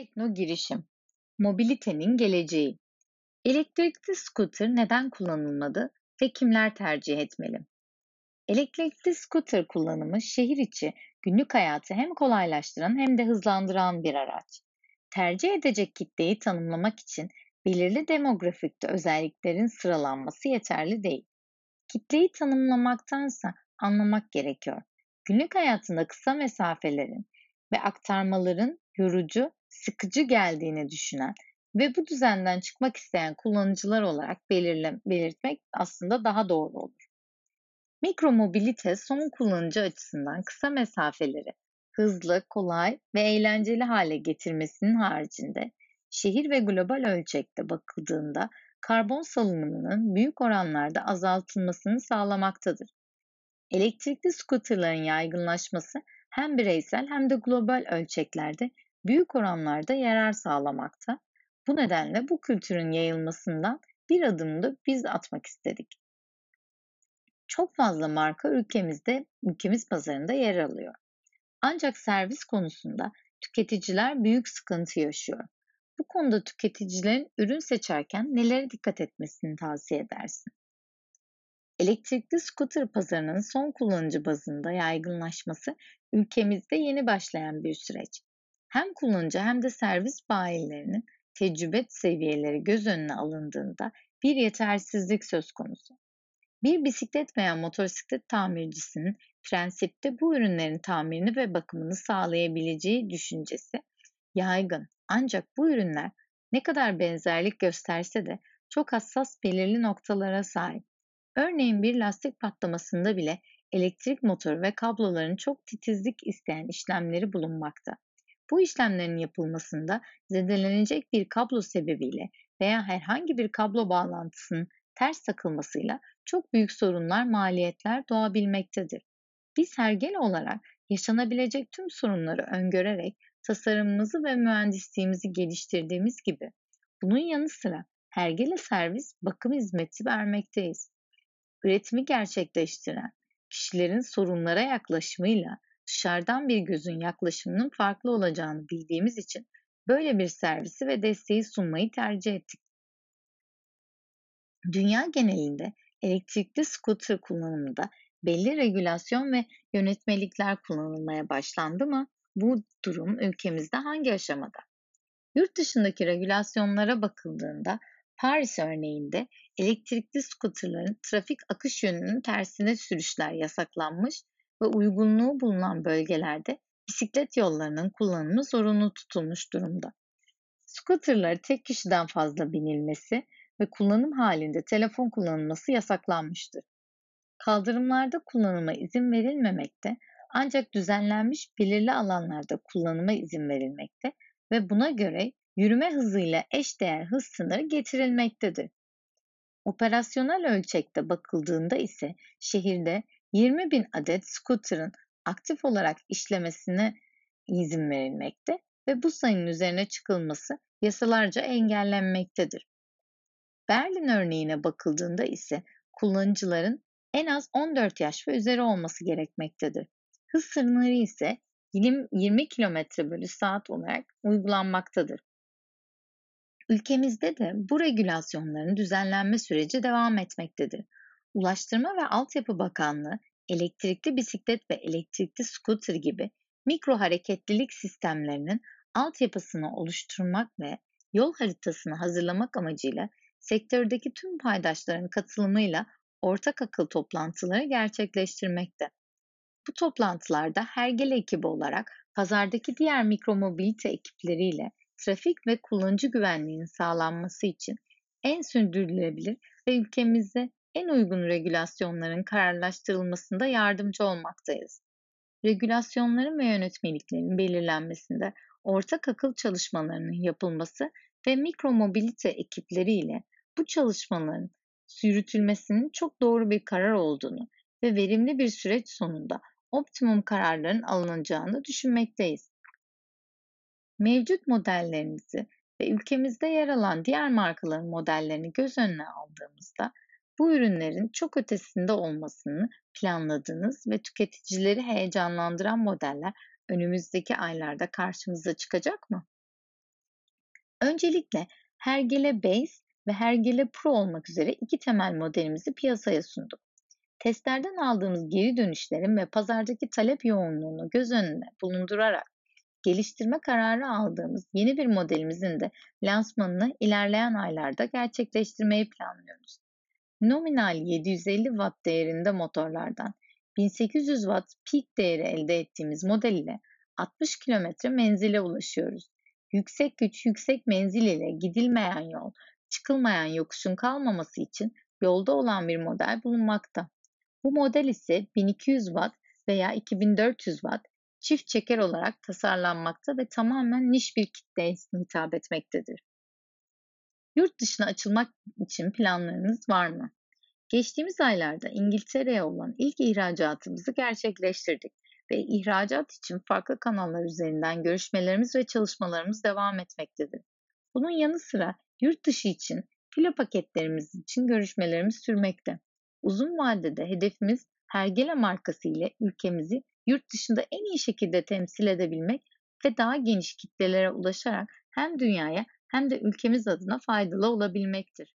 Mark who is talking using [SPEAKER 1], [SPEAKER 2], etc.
[SPEAKER 1] Tekno girişim. Mobilitenin geleceği. Elektrikli scooter neden kullanılmadı ve kimler tercih etmeli? Elektrikli scooter kullanımı şehir içi günlük hayatı hem kolaylaştıran hem de hızlandıran bir araç. Tercih edecek kitleyi tanımlamak için belirli demografikte özelliklerin sıralanması yeterli değil. Kitleyi tanımlamaktansa anlamak gerekiyor. Günlük hayatında kısa mesafelerin ve aktarmaların yorucu sıkıcı geldiğini düşünen ve bu düzenden çıkmak isteyen kullanıcılar olarak belirle, belirtmek aslında daha doğru olur. Mikromobilite son kullanıcı açısından kısa mesafeleri hızlı, kolay ve eğlenceli hale getirmesinin haricinde şehir ve global ölçekte bakıldığında karbon salınımının büyük oranlarda azaltılmasını sağlamaktadır. Elektrikli skuterların yaygınlaşması hem bireysel hem de global ölçeklerde büyük oranlarda yarar sağlamakta. Bu nedenle bu kültürün yayılmasından bir adım da biz atmak istedik. Çok fazla marka ülkemizde, ülkemiz pazarında yer alıyor. Ancak servis konusunda tüketiciler büyük sıkıntı yaşıyor. Bu konuda tüketicilerin ürün seçerken nelere dikkat etmesini tavsiye edersin? Elektrikli scooter pazarının son kullanıcı bazında yaygınlaşması ülkemizde yeni başlayan bir süreç hem kullanıcı hem de servis bayilerinin tecrübe seviyeleri göz önüne alındığında bir yetersizlik söz konusu. Bir bisiklet veya motosiklet tamircisinin prensipte bu ürünlerin tamirini ve bakımını sağlayabileceği düşüncesi yaygın. Ancak bu ürünler ne kadar benzerlik gösterse de çok hassas belirli noktalara sahip. Örneğin bir lastik patlamasında bile elektrik motoru ve kabloların çok titizlik isteyen işlemleri bulunmakta. Bu işlemlerin yapılmasında zedelenecek bir kablo sebebiyle veya herhangi bir kablo bağlantısının ters takılmasıyla çok büyük sorunlar, maliyetler doğabilmektedir. Biz hergel olarak yaşanabilecek tüm sorunları öngörerek tasarımımızı ve mühendisliğimizi geliştirdiğimiz gibi bunun yanı sıra hergele servis bakım hizmeti vermekteyiz. Üretimi gerçekleştiren kişilerin sorunlara yaklaşımıyla dışarıdan bir gözün yaklaşımının farklı olacağını bildiğimiz için böyle bir servisi ve desteği sunmayı tercih ettik. Dünya genelinde elektrikli scooter kullanımında belli regülasyon ve yönetmelikler kullanılmaya başlandı mı? Bu durum ülkemizde hangi aşamada? Yurt dışındaki regülasyonlara bakıldığında Paris örneğinde elektrikli skuterların trafik akış yönünün tersine sürüşler yasaklanmış ve uygunluğu bulunan bölgelerde bisiklet yollarının kullanımı zorunlu tutulmuş durumda. Scooter'ları tek kişiden fazla binilmesi ve kullanım halinde telefon kullanılması yasaklanmıştır. Kaldırımlarda kullanıma izin verilmemekte ancak düzenlenmiş belirli alanlarda kullanıma izin verilmekte ve buna göre yürüme hızıyla eşdeğer hız sınırı getirilmektedir. Operasyonel ölçekte bakıldığında ise şehirde 20 bin adet scooter'ın aktif olarak işlemesine izin verilmekte ve bu sayının üzerine çıkılması yasalarca engellenmektedir. Berlin örneğine bakıldığında ise kullanıcıların en az 14 yaş ve üzeri olması gerekmektedir. Hız sınırı ise 20 km bölü saat olarak uygulanmaktadır. Ülkemizde de bu regülasyonların düzenlenme süreci devam etmektedir. Ulaştırma ve Altyapı Bakanlığı elektrikli bisiklet ve elektrikli scooter gibi mikro hareketlilik sistemlerinin altyapısını oluşturmak ve yol haritasını hazırlamak amacıyla sektördeki tüm paydaşların katılımıyla ortak akıl toplantıları gerçekleştirmekte. Bu toplantılarda Hergele ekibi olarak pazardaki diğer mikromobilite ekipleriyle trafik ve kullanıcı güvenliğinin sağlanması için en sürdürülebilir ve ülkemizde en uygun regülasyonların kararlaştırılmasında yardımcı olmaktayız. Regülasyonların ve yönetmeliklerin belirlenmesinde ortak akıl çalışmalarının yapılması ve mikromobilite ekipleriyle bu çalışmaların yürütülmesinin çok doğru bir karar olduğunu ve verimli bir süreç sonunda optimum kararların alınacağını düşünmekteyiz. Mevcut modellerimizi ve ülkemizde yer alan diğer markaların modellerini göz önüne aldığımızda bu ürünlerin çok ötesinde olmasını planladığınız ve tüketicileri heyecanlandıran modeller önümüzdeki aylarda karşımıza çıkacak mı? Öncelikle Hergele Base ve Hergele Pro olmak üzere iki temel modelimizi piyasaya sunduk. Testlerden aldığımız geri dönüşlerin ve pazardaki talep yoğunluğunu göz önünde bulundurarak geliştirme kararı aldığımız yeni bir modelimizin de lansmanını ilerleyen aylarda gerçekleştirmeyi planlıyoruz. Nominal 750 watt değerinde motorlardan 1800 watt peak değeri elde ettiğimiz model ile 60 kilometre menzile ulaşıyoruz. Yüksek güç, yüksek menzil ile gidilmeyen yol, çıkılmayan yokuşun kalmaması için yolda olan bir model bulunmakta. Bu model ise 1200 watt veya 2400 watt çift çeker olarak tasarlanmakta ve tamamen niş bir kitleye hitap etmektedir. Yurt dışına açılmak için planlarınız var mı? Geçtiğimiz aylarda İngiltere'ye olan ilk ihracatımızı gerçekleştirdik ve ihracat için farklı kanallar üzerinden görüşmelerimiz ve çalışmalarımız devam etmektedir. Bunun yanı sıra yurt dışı için filo paketlerimiz için görüşmelerimiz sürmekte. Uzun vadede hedefimiz Hergele markası ile ülkemizi yurt dışında en iyi şekilde temsil edebilmek ve daha geniş kitlelere ulaşarak hem dünyaya hem de ülkemiz adına faydalı olabilmektir.